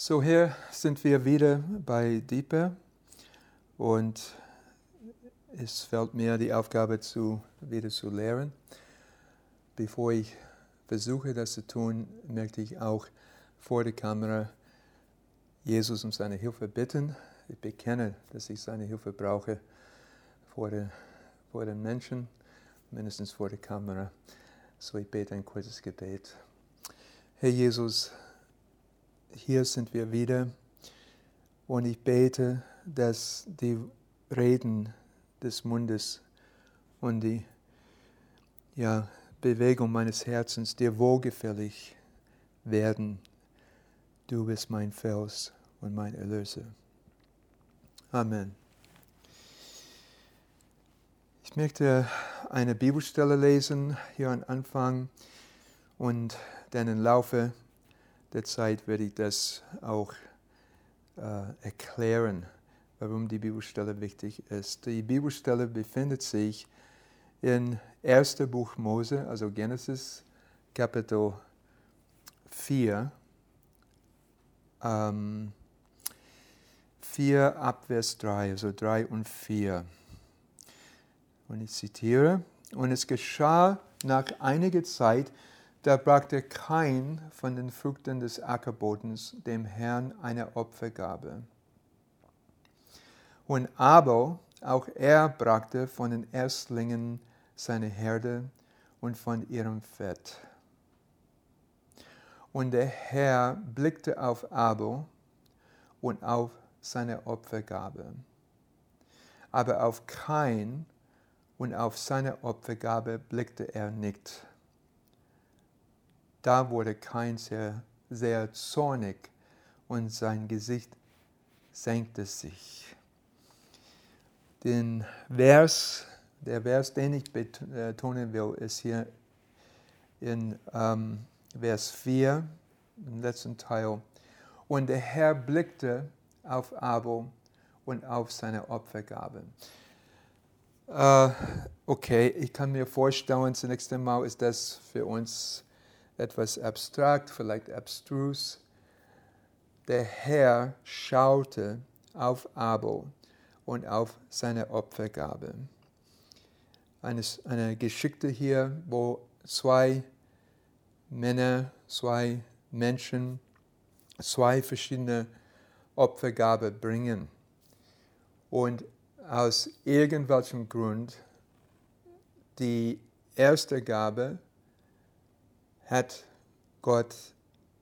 So, hier sind wir wieder bei Deeper und es fällt mir die Aufgabe zu, wieder zu lehren. Bevor ich versuche, das zu tun, möchte ich auch vor der Kamera Jesus um seine Hilfe bitten. Ich bekenne, dass ich seine Hilfe brauche vor, der, vor den Menschen, mindestens vor der Kamera. So, ich bete ein kurzes Gebet. Herr Jesus, hier sind wir wieder und ich bete, dass die Reden des Mundes und die ja, Bewegung meines Herzens dir wohlgefällig werden. Du bist mein Fels und mein Erlöser. Amen. Ich möchte eine Bibelstelle lesen hier am Anfang und dann im Laufe der Zeit werde ich das auch äh, erklären, warum die Bibelstelle wichtig ist. Die Bibelstelle befindet sich in 1. Buch Mose, also Genesis Kapitel 4, ähm, 4 Abvers 3, also 3 und 4. Und ich zitiere, und es geschah nach einiger Zeit, da brachte kein von den Früchten des Ackerbodens dem Herrn eine Opfergabe. Und Abel, auch er brachte von den Erstlingen seine Herde und von ihrem Fett. Und der Herr blickte auf Abel und auf seine Opfergabe, aber auf Kain und auf seine Opfergabe blickte er nicht da wurde Kain sehr, sehr zornig und sein Gesicht senkte sich. Den Vers, der Vers, den ich betonen will, ist hier in ähm, Vers 4, im letzten Teil. Und der Herr blickte auf Abel und auf seine Opfergabe. Äh, okay, ich kann mir vorstellen, zunächst einmal ist das für uns etwas abstrakt, vielleicht abstrus. Der Herr schaute auf Abel und auf seine Opfergabe. Eine, eine Geschichte hier, wo zwei Männer, zwei Menschen, zwei verschiedene Opfergabe bringen. Und aus irgendwelchem Grund die erste Gabe hat Gott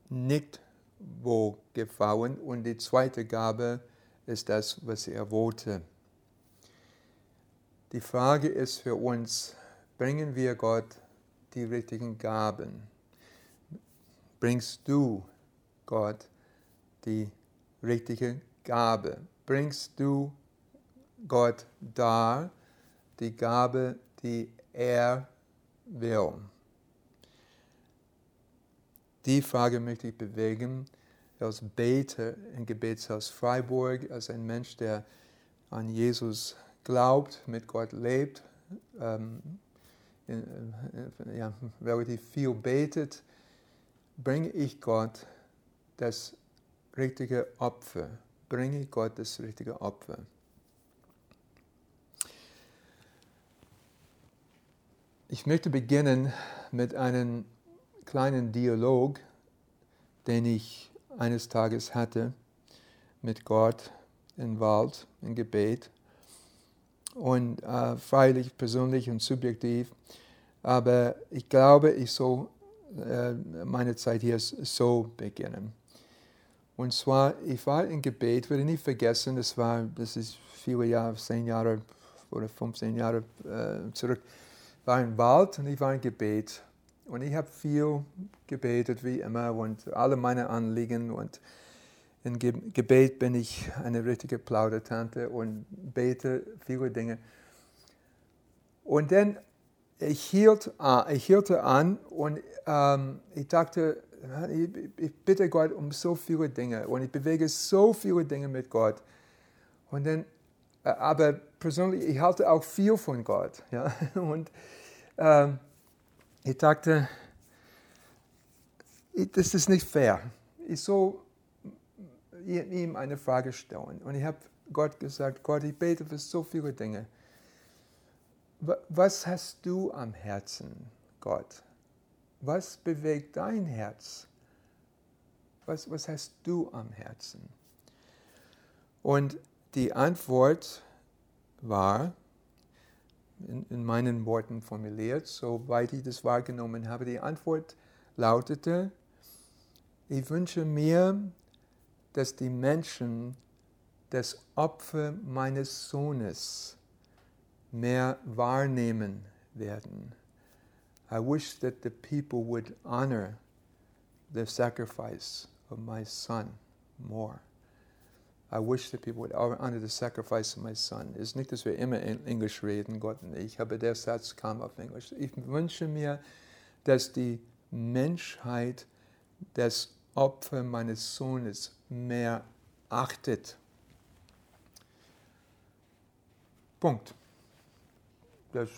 nicht wo gefallen und die zweite Gabe ist das, was er wollte. Die Frage ist für uns, bringen wir Gott die richtigen Gaben? Bringst du Gott die richtige Gabe? Bringst du Gott dar die Gabe, die er will? Die Frage möchte ich bewegen als Beter im Gebetshaus Freiburg, als ein Mensch, der an Jesus glaubt, mit Gott lebt, ähm, in, äh, ja, relativ viel betet, bringe ich Gott das richtige Opfer. Bringe ich Gott das richtige Opfer. Ich möchte beginnen mit einem kleinen Dialog, den ich eines Tages hatte mit Gott im Wald, im Gebet. Und äh, freilich persönlich und subjektiv, aber ich glaube, ich soll äh, meine Zeit hier so beginnen. Und zwar, ich war im Gebet, werde nicht vergessen, das war, das ist viele Jahre, zehn Jahre oder 15 Jahre äh, zurück, war im Wald und ich war im Gebet. Und ich habe viel gebetet, wie immer, und alle meine Anliegen. Und im Gebet bin ich eine richtige Plaudertante und bete viele Dinge. Und dann, ich hielt, ich hielt an und ähm, ich dachte, ich bitte Gott um so viele Dinge und ich bewege so viele Dinge mit Gott. Und dann, äh, aber persönlich, ich halte auch viel von Gott. Ja? Und ähm, ich dachte, das ist nicht fair. Ich soll ihm eine Frage stellen. Und ich habe Gott gesagt, Gott, ich bete für so viele Dinge. Was hast du am Herzen, Gott? Was bewegt dein Herz? Was, was hast du am Herzen? Und die Antwort war, in, in meinen Worten formuliert, soweit ich das wahrgenommen habe, die Antwort lautete, ich wünsche mir, dass die Menschen das Opfer meines Sohnes mehr wahrnehmen werden. I wish that the people would honor the sacrifice of my son more. I wish that people would honor the sacrifice of my son. Es ist nicht, dass wir immer in Englisch reden, Gott und ich, aber der Satz kam auf Englisch. Ich wünsche mir, dass die Menschheit das Opfer meines Sohnes mehr achtet. Punkt. Das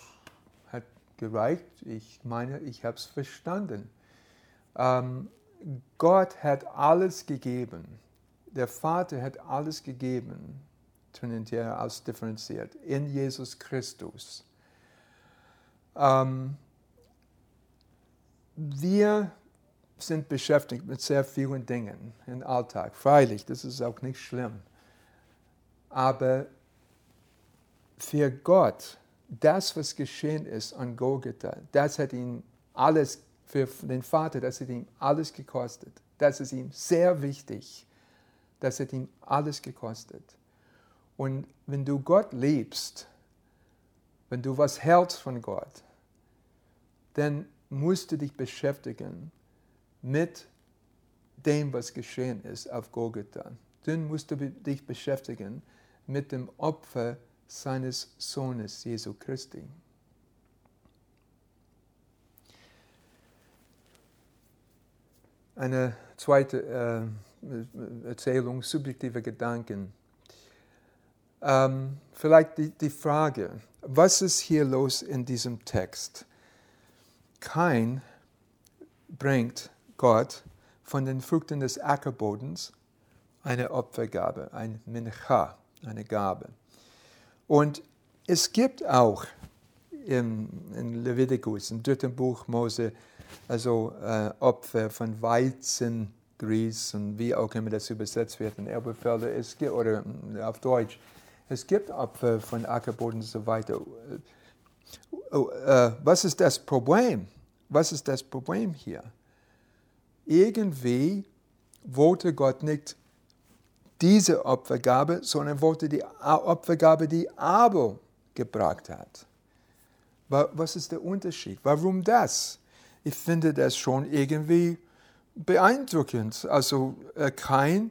hat gereicht. Ich meine, ich habe es verstanden. Ähm, Gott hat alles gegeben. Der Vater hat alles gegeben, trinitär ausdifferenziert, in Jesus Christus. Ähm, wir sind beschäftigt mit sehr vielen Dingen im Alltag. Freilich, das ist auch nicht schlimm. Aber für Gott, das, was geschehen ist an Golgatha, das hat ihn alles, für den Vater, das hat ihm alles gekostet. Das ist ihm sehr wichtig. Das hat ihm alles gekostet. Und wenn du Gott liebst, wenn du was hältst von Gott, dann musst du dich beschäftigen mit dem, was geschehen ist auf Golgatha. Dann musst du dich beschäftigen mit dem Opfer seines Sohnes Jesu Christi. Eine zweite äh, Erzählung, subjektive Gedanken. Ähm, vielleicht die, die Frage, was ist hier los in diesem Text? Kein bringt Gott von den Früchten des Ackerbodens eine Opfergabe, ein Mincha, eine Gabe. Und es gibt auch im, in Leviticus, im dritten Buch Mose, also äh, Opfer von Weizengrieß und wie auch immer das übersetzt wird in Erbefelder, es gibt, oder äh, auf Deutsch. Es gibt Opfer von Ackerboden und so weiter. Oh, äh, was ist das Problem? Was ist das Problem hier? Irgendwie wollte Gott nicht diese Opfergabe, sondern wollte die Opfergabe, die Abel gebracht hat. Was ist der Unterschied? Warum das? Ich finde das schon irgendwie beeindruckend. Also kein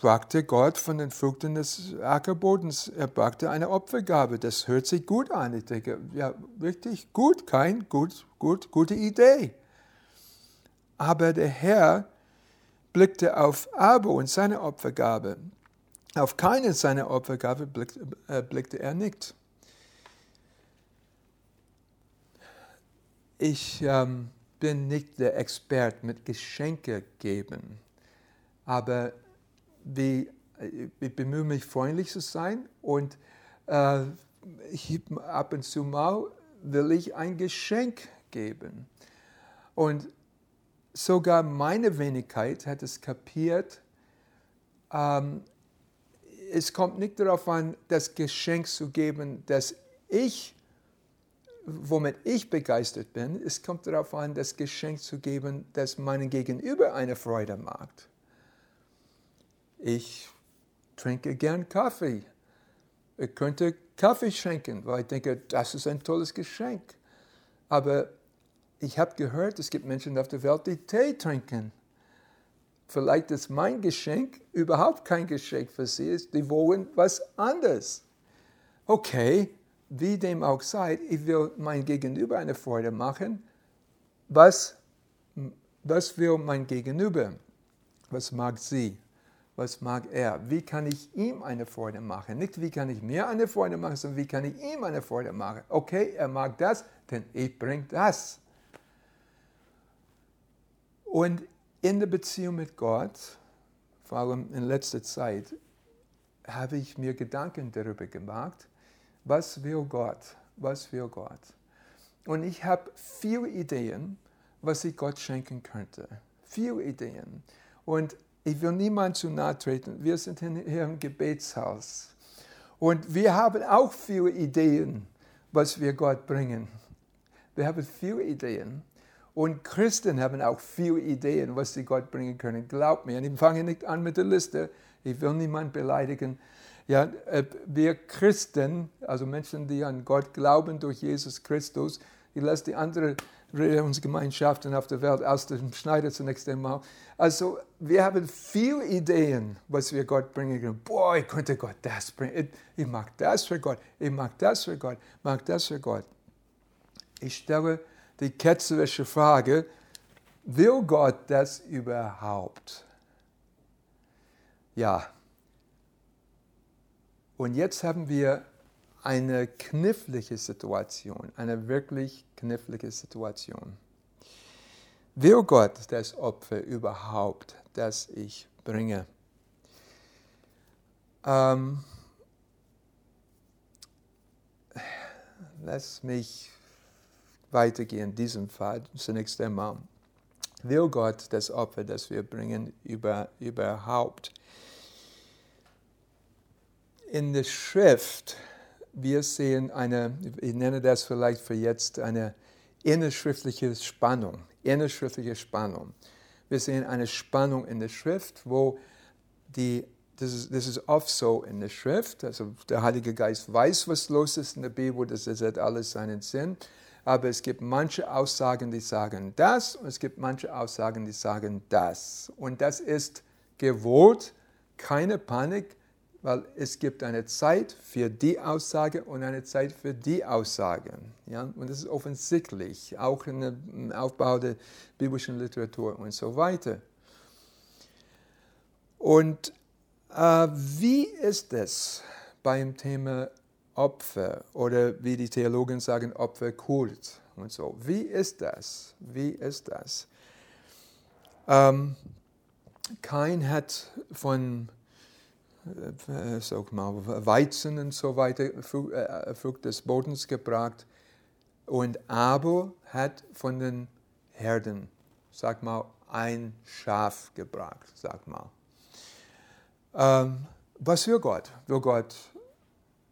brachte Gott von den Früchten des Ackerbodens, er brachte eine Opfergabe. Das hört sich gut an. Ich denke, ja, richtig gut, kein gut, gut, gute Idee. Aber der Herr blickte auf Abel und seine Opfergabe. Auf keine seiner Opfergabe blickte, äh, blickte er nicht. Ich ähm, bin nicht der Expert mit Geschenke geben, aber wie, äh, ich bemühe mich freundlich zu sein und äh, ab und zu mal will ich ein Geschenk geben. Und sogar meine Wenigkeit hat es kapiert, ähm, es kommt nicht darauf an, das Geschenk zu geben, das ich, womit ich begeistert bin. Es kommt darauf an, das Geschenk zu geben, das meinen Gegenüber eine Freude macht. Ich trinke gern Kaffee. Ich könnte Kaffee schenken, weil ich denke, das ist ein tolles Geschenk. Aber ich habe gehört, es gibt Menschen auf der Welt, die Tee trinken. Vielleicht ist mein Geschenk überhaupt kein Geschenk für sie, die wollen was anderes. Okay, wie dem auch sei, ich will mein Gegenüber eine Freude machen. Was, was will mein Gegenüber? Was mag sie? Was mag er? Wie kann ich ihm eine Freude machen? Nicht wie kann ich mir eine Freude machen, sondern wie kann ich ihm eine Freude machen? Okay, er mag das, denn ich bringe das. Und in der Beziehung mit Gott, vor allem in letzter Zeit, habe ich mir Gedanken darüber gemacht, was will Gott, was will Gott. Und ich habe viele Ideen, was ich Gott schenken könnte. Viele Ideen. Und ich will niemand zu nahe treten. Wir sind hier im Gebetshaus. Und wir haben auch viele Ideen, was wir Gott bringen. Wir haben viele Ideen. Und Christen haben auch viele Ideen, was sie Gott bringen können. Glaubt mir. Und ich fange nicht an mit der Liste. Ich will niemanden beleidigen. Ja, äh, wir Christen, also Menschen, die an Gott glauben durch Jesus Christus, ich lasse die anderen Religionsgemeinschaften auf der Welt aus dem Schneider zunächst einmal. Also wir haben viele Ideen, was wir Gott bringen können. Boah, ich könnte Gott das bringen. Ich mag das für Gott. Ich mag das für Gott. Ich mag das für Gott. Ich stelle die ketzerische Frage, will Gott das überhaupt? Ja, und jetzt haben wir eine knifflige Situation, eine wirklich knifflige Situation. Will Gott das Opfer überhaupt, das ich bringe? Ähm, lass mich weitergehen in diesem Fall zunächst einmal. Will Gott das Opfer, das wir bringen, über, überhaupt? In der Schrift, wir sehen eine, ich nenne das vielleicht für jetzt eine innerschriftliche Spannung, innerschriftliche Spannung. Wir sehen eine Spannung in der Schrift, wo die, das ist, das ist oft so in der Schrift, also der Heilige Geist weiß, was los ist in der Bibel, das hat alles seinen Sinn, aber es gibt manche Aussagen, die sagen das und es gibt manche Aussagen, die sagen das. Und das ist gewollt, keine Panik, weil es gibt eine Zeit für die Aussage und eine Zeit für die Aussage. Ja? Und das ist offensichtlich, auch im Aufbau der biblischen Literatur und so weiter. Und äh, wie ist es beim Thema Opfer oder wie die Theologen sagen, Opferkult und so? Wie ist das? Wie ist das? Ähm, Kein hat von sag mal, Weizen und so weiter, äh, Frucht des Bodens gebracht. Und Abel hat von den Herden, sag mal, ein Schaf gebracht, sag mal. Ähm, was will Gott? Will Gott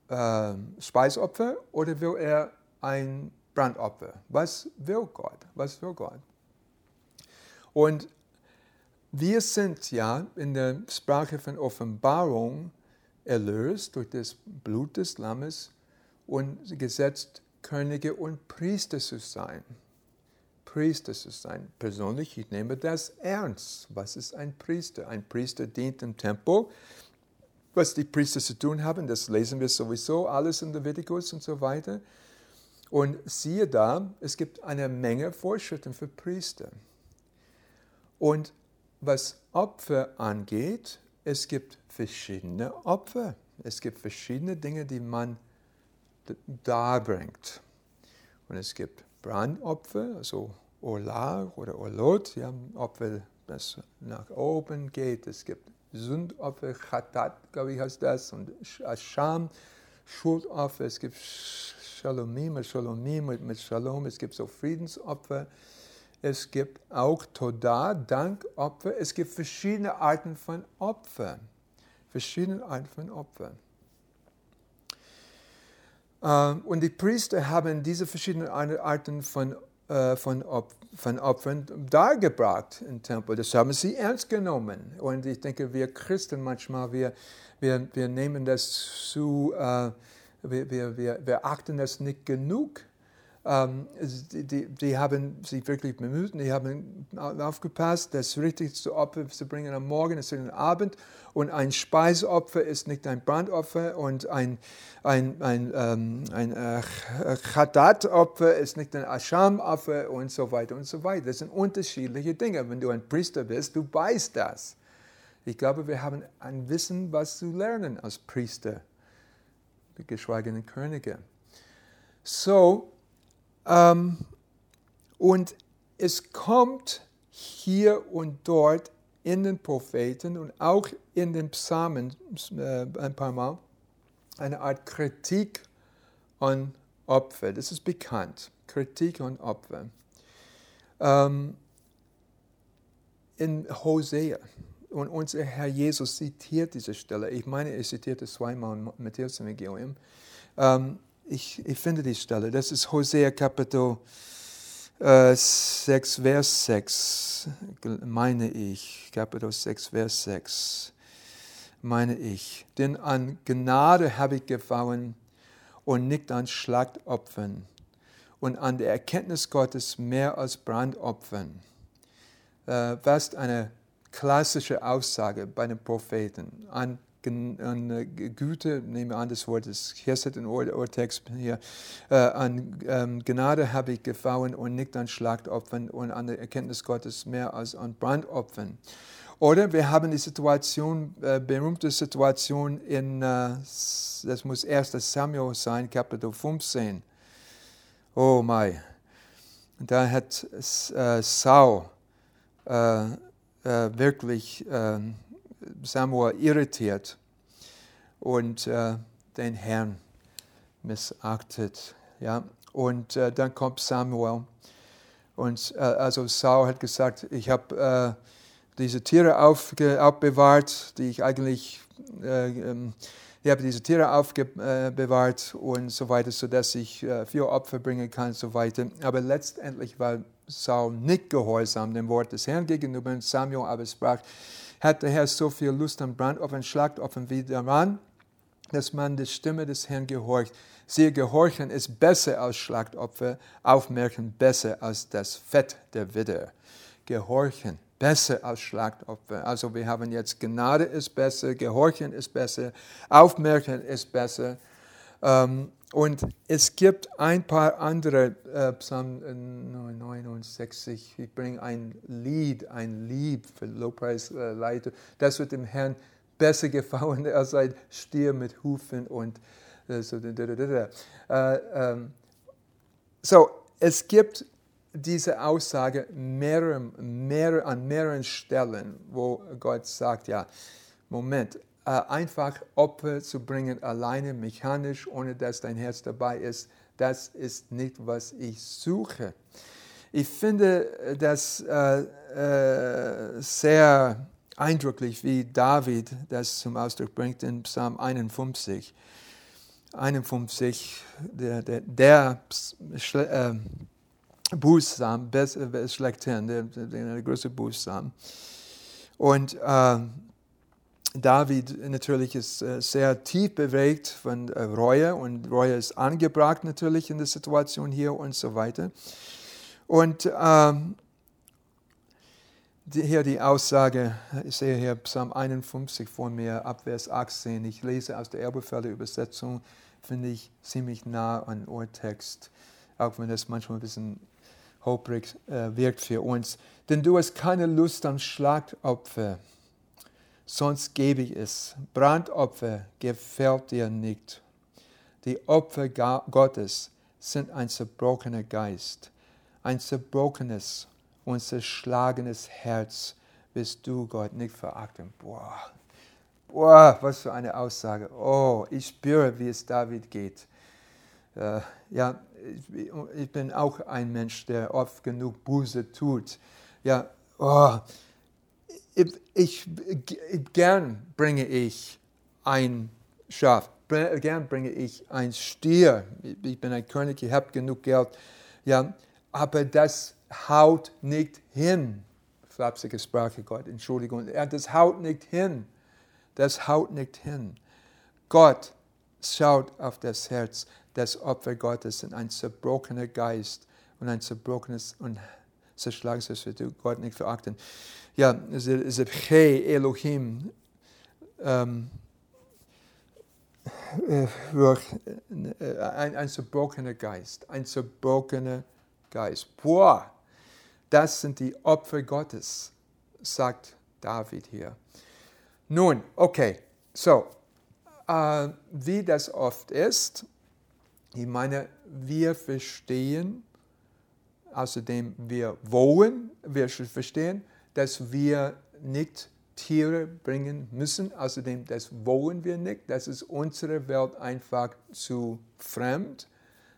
äh, Speisopfer oder will er ein Brandopfer? Was will Gott? Was will Gott? Und wir sind ja in der Sprache von Offenbarung erlöst durch das Blut des Lammes und gesetzt, Könige und Priester zu sein. Priester zu sein. Persönlich, ich nehme das ernst. Was ist ein Priester? Ein Priester dient im Tempel. Was die Priester zu tun haben, das lesen wir sowieso alles in Leviticus und so weiter. Und siehe da, es gibt eine Menge Vorschriften für Priester. Und was Opfer angeht, es gibt verschiedene Opfer. Es gibt verschiedene Dinge, die man darbringt. Und es gibt Brandopfer, also Olar oder Olot, ja, Opfer, das nach oben geht. Es gibt Sündopfer, Chatat, glaube ich, heißt das, und Asham, Schuldopfer. Es gibt Shalomim, Shalomim mit Shalom. Es gibt so Friedensopfer. Es gibt auch Toda, Dankopfer. Es gibt verschiedene Arten von Opfern. Verschiedene Arten von Opfern. Ähm, und die Priester haben diese verschiedenen Arten von, äh, von, von Opfern dargebracht im Tempel. Das haben sie ernst genommen. Und ich denke, wir Christen manchmal, wir, wir, wir nehmen das zu, äh, wir, wir, wir achten das nicht genug die, die, haben sich wirklich bemüht die haben aufgepasst, das richtigste Opfer zu bringen am Morgen ist den Abend. Und ein Speisopfer ist nicht ein Brandopfer und ein, ein, ein, ähm, ein äh, Chadat-Opfer ist nicht ein Asham-Opfer und so weiter und so weiter. Das sind unterschiedliche Dinge. Wenn du ein Priester bist, du weißt das. Ich glaube, wir haben ein Wissen, was zu lernen als Priester, geschweige denn Könige. So, ähm, und es kommt hier und dort in den Propheten und auch in den Psalmen äh, ein paar Mal eine Art Kritik an Opfer. Das ist bekannt. Kritik an Opfer. Ähm, in Hosea. Und unser Herr Jesus zitiert diese Stelle. Ich meine, er zitiert es zweimal im Matthäus-Evangelium. Ähm, ich, ich finde die Stelle. Das ist Hosea Kapitel äh, 6, Vers 6, meine ich. Kapitel 6, Vers 6, meine ich. Denn an Gnade habe ich gefallen und nicht an Schlachtopfern und an der Erkenntnis Gottes mehr als Brandopfern. Äh, was eine klassische Aussage bei den Propheten. An, an äh, Güte, nehme an, das Wort ist steht im Urtext hier, äh, an ähm, Gnade habe ich gefallen und nicht an Schlachtopfern und an der Erkenntnis Gottes mehr als an Brandopfern. Oder wir haben die Situation, äh, berühmte Situation in, äh, das muss 1. Samuel sein, Kapitel 15. Oh mein. Da hat äh, Saul äh, wirklich ähm, Samuel irritiert und äh, den Herrn missachtet. Ja? Und äh, dann kommt Samuel und äh, also Saul hat gesagt, ich habe äh, diese Tiere aufge, aufbewahrt, die ich eigentlich, äh, ähm, ich habe diese Tiere aufbewahrt und so weiter, sodass ich äh, vier Opfer bringen kann und so weiter. Aber letztendlich war Saul nicht gehorsam dem Wort des Herrn gegenüber. Und Samuel aber sprach, hat der Herr so viel Lust am Brandopfern, Schlachtopfern wie daran, dass man der Stimme des Herrn gehorcht. Siehe, Gehorchen ist besser als Schlachtopfer, Aufmerken besser als das Fett der Widder. Gehorchen besser als Schlachtopfer. Also wir haben jetzt Gnade ist besser, Gehorchen ist besser, Aufmerken ist besser. Ähm, und es gibt ein paar andere, äh, Psalm 69, ich bringe ein Lied, ein Lied für Lobpreisleiter. Das wird dem Herrn besser gefallen als ein Stier mit Hufen und äh, so. Äh, ähm, so, es gibt diese Aussage mehrere, mehrere, an mehreren Stellen, wo Gott sagt, ja, Moment, äh, einfach Opfer zu bringen, alleine mechanisch, ohne dass dein Herz dabei ist, das ist nicht, was ich suche. Ich finde das äh, äh, sehr eindrücklich, wie David das zum Ausdruck bringt in Psalm 51. 51, der, der, der äh, Bußsam, äh, schlechthin, der, der, der größte Bußsam. Und äh, David natürlich ist äh, sehr tief bewegt von äh, Reue und Reue ist angebracht natürlich in der Situation hier und so weiter. Und ähm, die, hier die Aussage, ich sehe hier Psalm 51 vor mir, Abvers 18. Ich lese aus der Erbefelder Übersetzung, finde ich ziemlich nah an Urtext, auch wenn das manchmal ein bisschen holprig äh, wirkt für uns. Denn du hast keine Lust am Schlagopfer sonst gebe ich es. Brandopfer gefällt dir nicht. Die Opfer Gottes sind ein zerbrochener Geist, ein zerbrochenes und zerschlagenes Herz wirst du Gott nicht verachten. Boah, boah, was für eine Aussage. Oh, ich spüre, wie es David geht. Äh, ja, ich, ich, bin auch ein Mensch, der oft genug Buße tut. Ja, oh, ich, gern bringe ich ein Schaf, gern bringe ich ein Stier. Ich bin ein König, ich habe genug Geld. Ja, aber das haut nicht hin. Flapsige Sprache, Gott, Entschuldigung. Das haut nicht hin. Das haut nicht hin. Gott schaut auf das Herz. Das Opfer Gottes in ein zerbrochener Geist und ein zerbrochenes und zerschlagenes, das wird Gott nicht verachten ja, ze Elohim ähm, äh, ein, ein zerbrochener Geist, ein zerbrochener Geist. Boah, das sind die Opfer Gottes, sagt David hier. Nun, okay, so, äh, wie das oft ist, ich meine, wir verstehen, außerdem wir wollen, wir verstehen, dass wir nicht Tiere bringen müssen. Außerdem, das wollen wir nicht. Das ist unsere Welt einfach zu fremd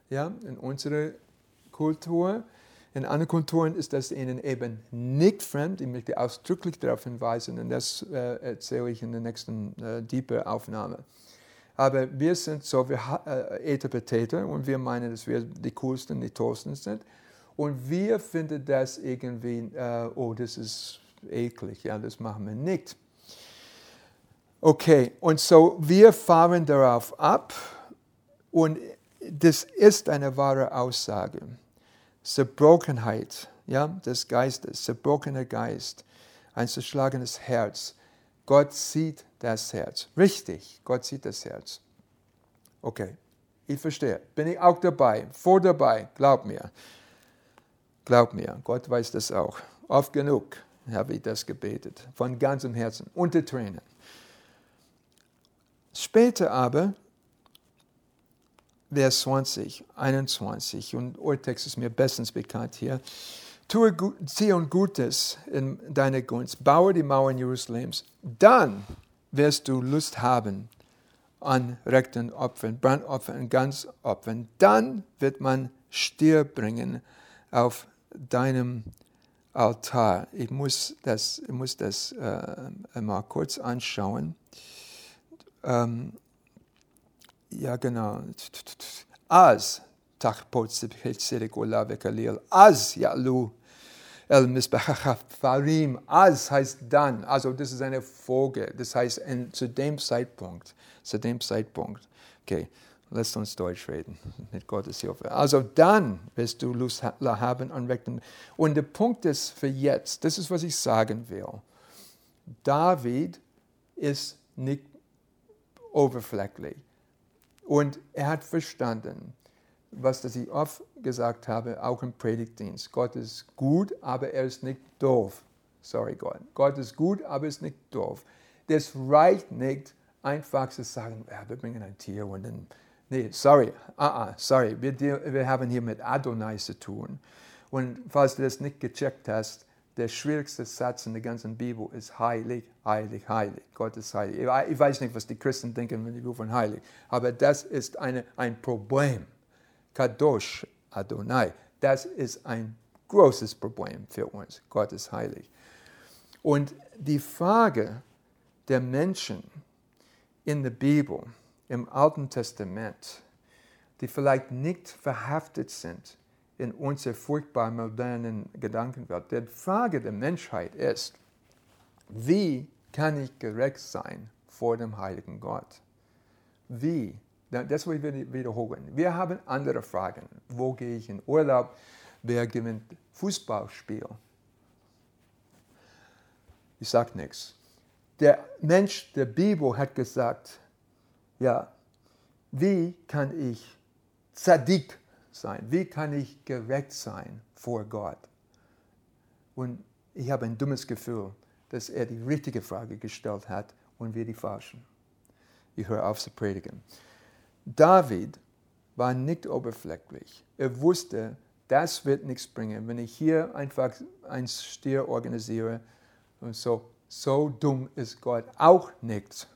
ja, in unserer Kultur. In anderen Kulturen ist das ihnen eben nicht fremd. Ich möchte ausdrücklich darauf hinweisen und das äh, erzähle ich in der nächsten äh, Deeper-Aufnahme. Aber wir sind so, wir äh, Interpreter und wir meinen, dass wir die coolsten, die tollsten sind. Und wir finden das irgendwie, äh, oh, das ist eklig, ja, das machen wir nicht. Okay, und so wir fahren darauf ab und das ist eine wahre Aussage. Zerbrochenheit ja, des Geistes, zerbrochener Geist, ein zerschlagenes Herz. Gott sieht das Herz. Richtig, Gott sieht das Herz. Okay, ich verstehe. Bin ich auch dabei, vor dabei, glaub mir. Glaub mir, Gott weiß das auch. Oft genug habe ich das gebetet, von ganzem Herzen, unter Tränen. Später aber Vers 20, 21 und Urtext ist mir bestens bekannt hier. Tue Zion Gutes in deiner Gunst, baue die Mauern Jerusalems, dann wirst du Lust haben an rechten Opfern, Brandopfern Ganzopfern. Dann wird man Stier bringen auf deinem Altar. Ich muss das, ich muss das äh, mal kurz anschauen. Ähm, ja genau, אז תחפוץ בצדק עולה וכליל, אז יעלו El Misbechafarim, as heißt dann, also das ist eine Folge, das heißt in, zu dem Zeitpunkt, zu dem Zeitpunkt, okay, lasst uns Deutsch reden, mit Gottes Hilfe. Also dann wirst du Lust haben an Rechten. Und der Punkt ist für jetzt, das ist, was ich sagen will. David ist nicht oberflächlich. Und er hat verstanden, was das ich oft gesagt habe, auch im Predigtdienst. Gott ist gut, aber er ist nicht doof. Sorry, Gott. Gott ist gut, aber er ist nicht doof. Das reicht nicht, einfach zu sagen, wir bringen ein Tier und dann. Nee, sorry, uh -uh, sorry, wir, wir haben hier mit Adonai zu tun. Und falls du das nicht gecheckt hast, der schwierigste Satz in der ganzen Bibel ist heilig, heilig, heilig. Gott ist heilig. Ich weiß nicht, was die Christen denken, wenn sie rufen heilig, aber das ist eine, ein Problem. Kadosh Adonai, das ist ein großes Problem für uns. Gott ist heilig. Und die Frage der Menschen in der Bibel, im Alten Testament, die vielleicht nicht verhaftet sind in unserer furchtbar modernen Gedankenwelt. Die Frage der Menschheit ist, wie kann ich gerecht sein vor dem heiligen Gott? Wie? Das will ich wiederholen. Wir haben andere Fragen. Wo gehe ich in Urlaub? Wer gewinnt Fußballspiel? Ich sage nichts. Der Mensch der Bibel hat gesagt, ja, wie kann ich Zadik sein? Wie kann ich gerecht sein vor Gott? Und ich habe ein dummes Gefühl, dass er die richtige Frage gestellt hat und wir die falschen. Ich höre auf zu predigen. David war nicht oberflächlich. Er wusste, das wird nichts bringen, wenn ich hier einfach ein Stier organisiere und so. So dumm ist Gott auch nicht.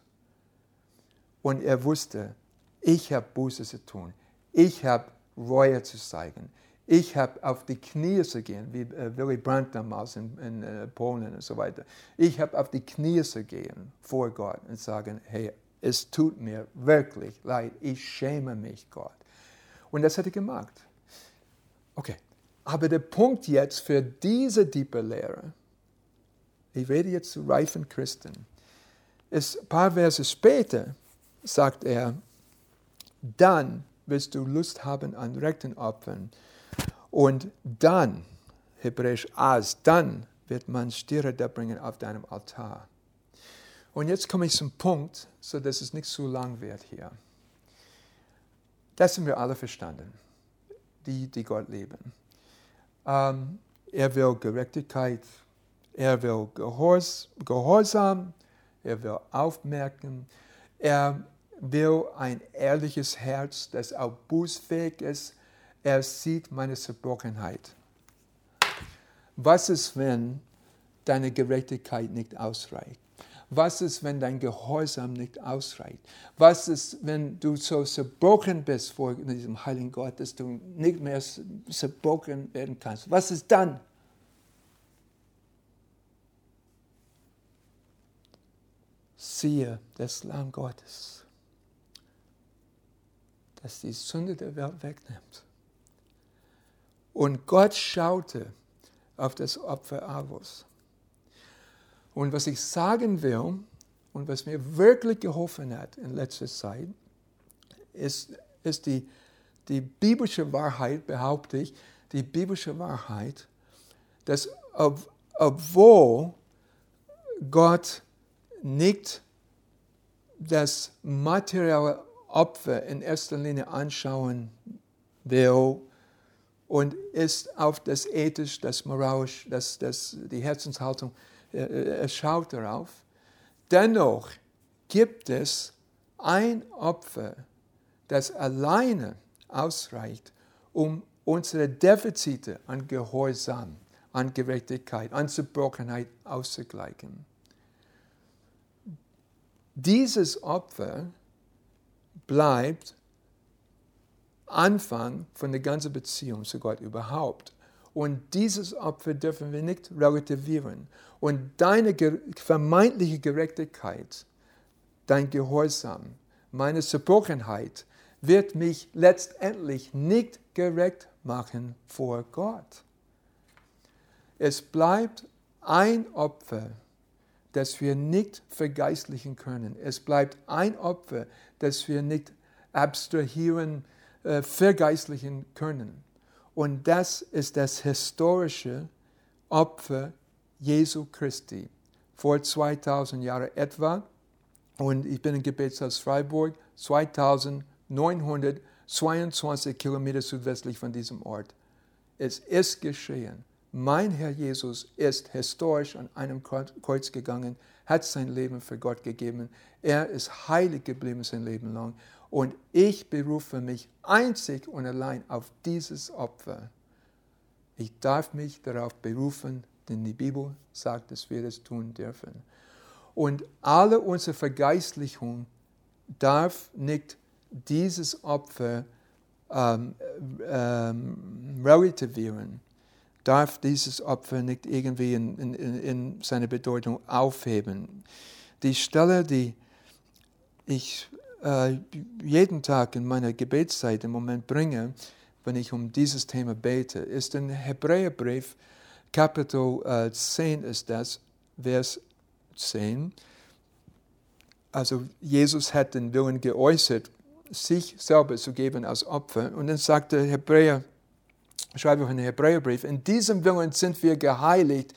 Und er wusste, ich habe Buße zu tun. Ich habe Reue zu zeigen. Ich habe auf die Knie zu gehen, wie äh, Willy Brandt damals in, in äh, Polen und so weiter. Ich habe auf die Knie zu gehen vor Gott und sagen, hey, es tut mir wirklich leid, ich schäme mich, Gott. Und das hat er gemacht. Okay, aber der Punkt jetzt für diese tiefe Lehre, ich rede jetzt zu reifen Christen, ist ein paar Verse später, sagt er, dann wirst du Lust haben an rechten Opfern. Und dann, hebräisch as, dann wird man Stiere da bringen auf deinem Altar. Und jetzt komme ich zum Punkt, so dass es nicht zu lang wird hier. Das haben wir alle verstanden, die, die Gott lieben. Ähm, er will Gerechtigkeit, er will Gehors, Gehorsam, er will aufmerken, er will ein ehrliches Herz, das auch bußfähig ist. Er sieht meine Zerbrochenheit. Was ist, wenn deine Gerechtigkeit nicht ausreicht? Was ist, wenn dein Gehorsam nicht ausreicht? Was ist, wenn du so zerbrochen bist vor diesem heiligen Gott, dass du nicht mehr zerbrochen werden kannst? Was ist dann? Siehe das Lamm Gottes, das die Sünde der Welt wegnimmt. Und Gott schaute auf das Opfer Abos und was ich sagen will und was mir wirklich geholfen hat in letzter Zeit, ist, ist die, die biblische Wahrheit, behaupte ich, die biblische Wahrheit, dass ob, obwohl Gott nicht das materielle Opfer in erster Linie anschauen will und ist auf das ethisch, das moralisch, das, das, die Herzenshaltung er schaut darauf. Dennoch gibt es ein Opfer, das alleine ausreicht, um unsere Defizite an Gehorsam, an Gerechtigkeit, an Zerbrochenheit auszugleichen. Dieses Opfer bleibt Anfang von der ganzen Beziehung zu Gott überhaupt. Und dieses Opfer dürfen wir nicht relativieren. Und deine vermeintliche Gerechtigkeit, dein Gehorsam, meine Zerbrochenheit wird mich letztendlich nicht gerecht machen vor Gott. Es bleibt ein Opfer, das wir nicht vergeistlichen können. Es bleibt ein Opfer, das wir nicht abstrahieren, äh, vergeistlichen können. Und das ist das historische Opfer Jesu Christi vor 2000 Jahren etwa. Und ich bin im Gebetshaus Freiburg, 2922 Kilometer südwestlich von diesem Ort. Es ist geschehen. Mein Herr Jesus ist historisch an einem Kreuz gegangen, hat sein Leben für Gott gegeben. Er ist heilig geblieben sein Leben lang. Und ich berufe mich einzig und allein auf dieses Opfer. Ich darf mich darauf berufen, denn die Bibel sagt, dass wir das tun dürfen. Und alle unsere Vergeistlichung darf nicht dieses Opfer ähm, ähm, relativieren, darf dieses Opfer nicht irgendwie in, in, in seine Bedeutung aufheben. Die Stelle, die ich äh, jeden Tag in meiner Gebetszeit im Moment bringe, wenn ich um dieses Thema bete, ist ein Hebräerbrief, Kapitel äh, 10 ist das, Vers 10. Also Jesus hat den Willen geäußert, sich selber zu geben als Opfer. Und dann sagt der Hebräer, schreibe ich in den Hebräerbrief, in diesem Willen sind wir geheiligt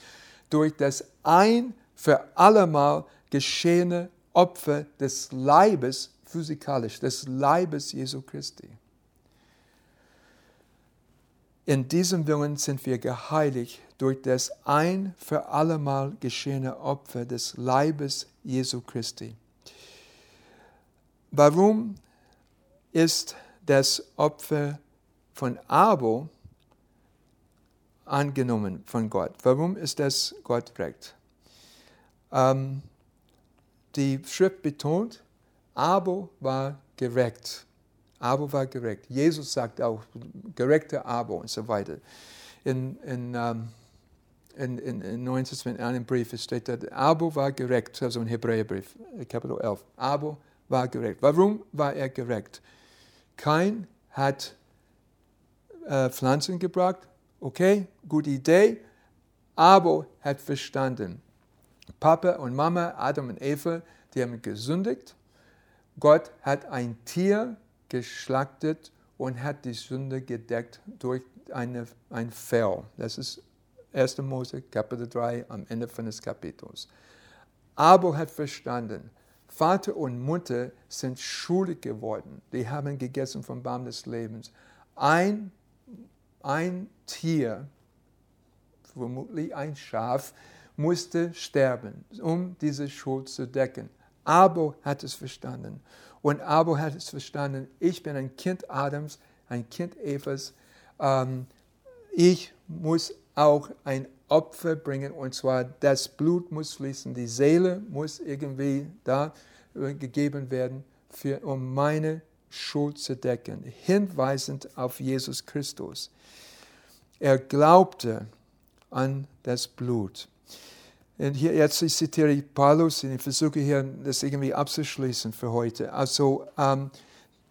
durch das ein für allemal geschehene Opfer des Leibes physikalisch, des Leibes Jesu Christi. In diesem Willen sind wir geheiligt durch das ein für allemal geschehene Opfer des Leibes Jesu Christi. Warum ist das Opfer von Abel angenommen von Gott? Warum ist das Gott recht? Ähm, die Schrift betont, Abel war gerecht. Abel war gerecht. Jesus sagt auch, gerechter Abel und so weiter. In, in, ähm, in, in, in Neuen Testament, in einem Brief steht da, Abel war gerecht, also ein Hebräerbrief, Kapitel 11. Abel war gerecht. Warum war er gerecht? Kein hat äh, Pflanzen gebracht, okay, gute Idee. Abel hat verstanden. Papa und Mama, Adam und Eva, die haben gesündigt Gott hat ein Tier geschlachtet und hat die Sünde gedeckt durch eine, ein Fell. Das ist 1. Mose Kapitel 3 am Ende des Kapitels. Abel hat verstanden, Vater und Mutter sind schuldig geworden. Die haben gegessen vom Baum des Lebens. Ein, ein Tier, vermutlich ein Schaf, musste sterben, um diese Schuld zu decken. Abel hat es verstanden. Und Abel hat es verstanden, ich bin ein Kind Adams, ein Kind Evas. Ähm, ich muss auch ein Opfer bringen und zwar das Blut muss fließen, die Seele muss irgendwie da äh, gegeben werden, für, um meine Schuld zu decken, hinweisend auf Jesus Christus. Er glaubte an das Blut. Und hier jetzt zitiere ich Paulus und ich versuche hier das irgendwie abzuschließen für heute. Also ähm,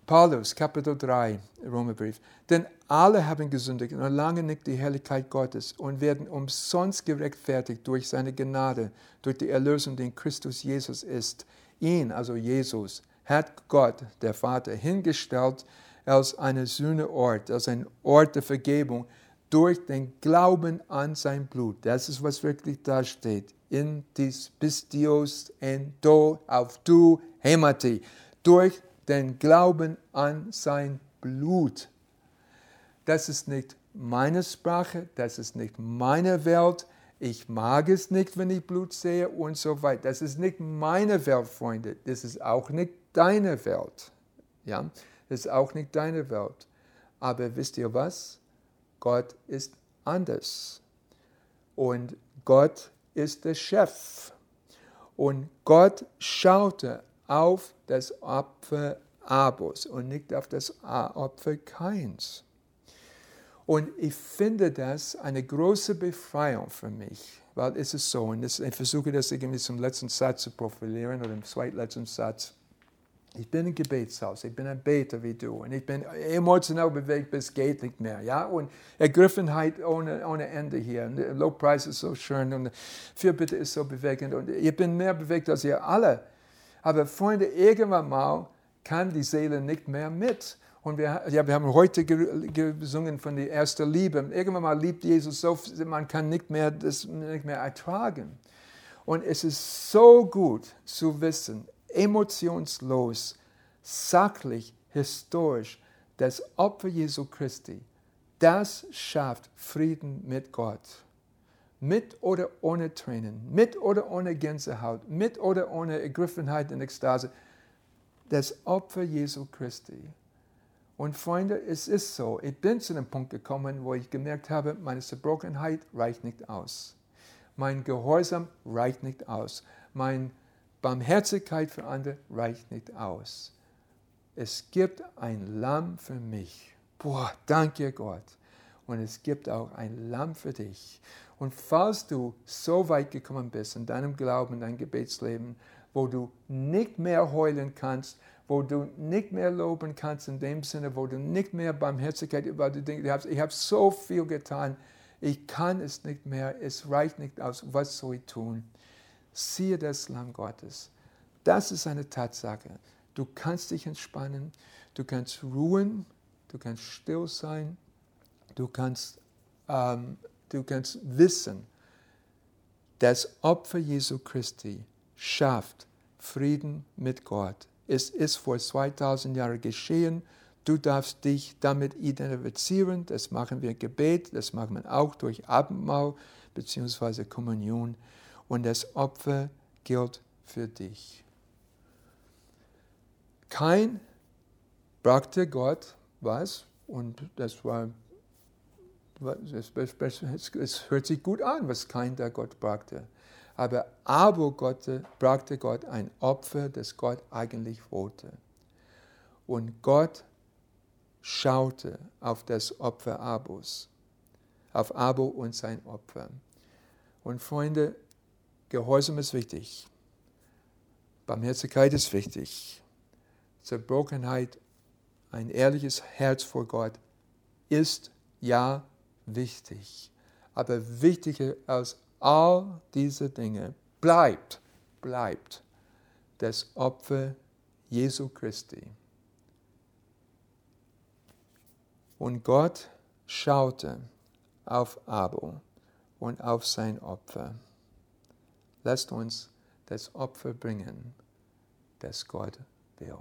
Paulus, Kapitel 3, Römerbrief. Denn alle haben gesündigt und erlangen nicht die Herrlichkeit Gottes und werden umsonst gerechtfertigt durch seine Gnade, durch die Erlösung, die in Christus Jesus ist. Ihn, also Jesus, hat Gott, der Vater, hingestellt als einen Sühneort, als ein Ort der Vergebung durch den Glauben an sein Blut. Das ist, was wirklich da steht. In dis pistios en do auf du hemati. Durch den Glauben an sein Blut. Das ist nicht meine Sprache, das ist nicht meine Welt. Ich mag es nicht, wenn ich Blut sehe und so weiter. Das ist nicht meine Welt, Freunde. Das ist auch nicht deine Welt. Ja, das ist auch nicht deine Welt. Aber wisst ihr was? Gott ist anders. Und Gott ist der Chef. Und Gott schaute auf das Opfer Abos und nicht auf das Opfer Keins. Und ich finde das eine große Befreiung für mich, weil es ist so, und ich versuche das irgendwie zum letzten Satz zu profilieren oder im zweitletzten Satz. Ich bin im Gebetshaus, ich bin ein Beter wie du und ich bin emotional bewegt bis geht nicht mehr. Ja? Und Ergriffenheit ohne, ohne Ende hier. Und Lobpreis ist so schön und Fürbitte ist so bewegend und ich bin mehr bewegt als ihr alle. Aber Freunde, irgendwann mal kann die Seele nicht mehr mit. Und wir, ja, wir haben heute gesungen von der ersten Liebe. Irgendwann mal liebt Jesus so, man kann nicht mehr, das nicht mehr ertragen. Und es ist so gut zu wissen, emotionslos, sachlich, historisch, das Opfer Jesu Christi, das schafft Frieden mit Gott. Mit oder ohne Tränen, mit oder ohne Gänsehaut, mit oder ohne Ergriffenheit und Ekstase das Opfer Jesu Christi. Und Freunde, es ist so, ich bin zu dem Punkt gekommen, wo ich gemerkt habe, meine Zerbrochenheit reicht nicht aus. Mein Gehorsam reicht nicht aus. Meine Barmherzigkeit für andere reicht nicht aus. Es gibt ein Lamm für mich. Boah, danke Gott. Und es gibt auch ein Lamm für dich. Und falls du so weit gekommen bist in deinem Glauben, in deinem Gebetsleben, wo du nicht mehr heulen kannst, wo du nicht mehr loben kannst in dem Sinne, wo du nicht mehr Barmherzigkeit über die Dinge hast. Ich habe so viel getan, ich kann es nicht mehr, es reicht nicht aus, was soll ich tun? Siehe das Lamm Gottes. Das ist eine Tatsache. Du kannst dich entspannen, du kannst ruhen, du kannst still sein, du kannst, ähm, du kannst wissen, das Opfer Jesu Christi schafft Frieden mit Gott. Es ist vor 2000 Jahren geschehen. Du darfst dich damit identifizieren. Das machen wir Gebet, das machen wir auch durch Abendmahl bzw. Kommunion. Und das Opfer gilt für dich. Kein brachte Gott was, und das war, es hört sich gut an, was kein der Gott brachte. Aber Abel Gott, brachte Gott ein Opfer, das Gott eigentlich wollte. Und Gott schaute auf das Opfer Abels, auf Abel und sein Opfer. Und Freunde, Gehorsam ist wichtig. Barmherzigkeit ist wichtig. Zerbrochenheit, ein ehrliches Herz vor Gott ist ja wichtig. Aber wichtiger als all diese Dinge bleibt, bleibt das Opfer Jesu Christi. Und Gott schaute auf Abel und auf sein Opfer. Lasst uns das Opfer bringen, das Gott will.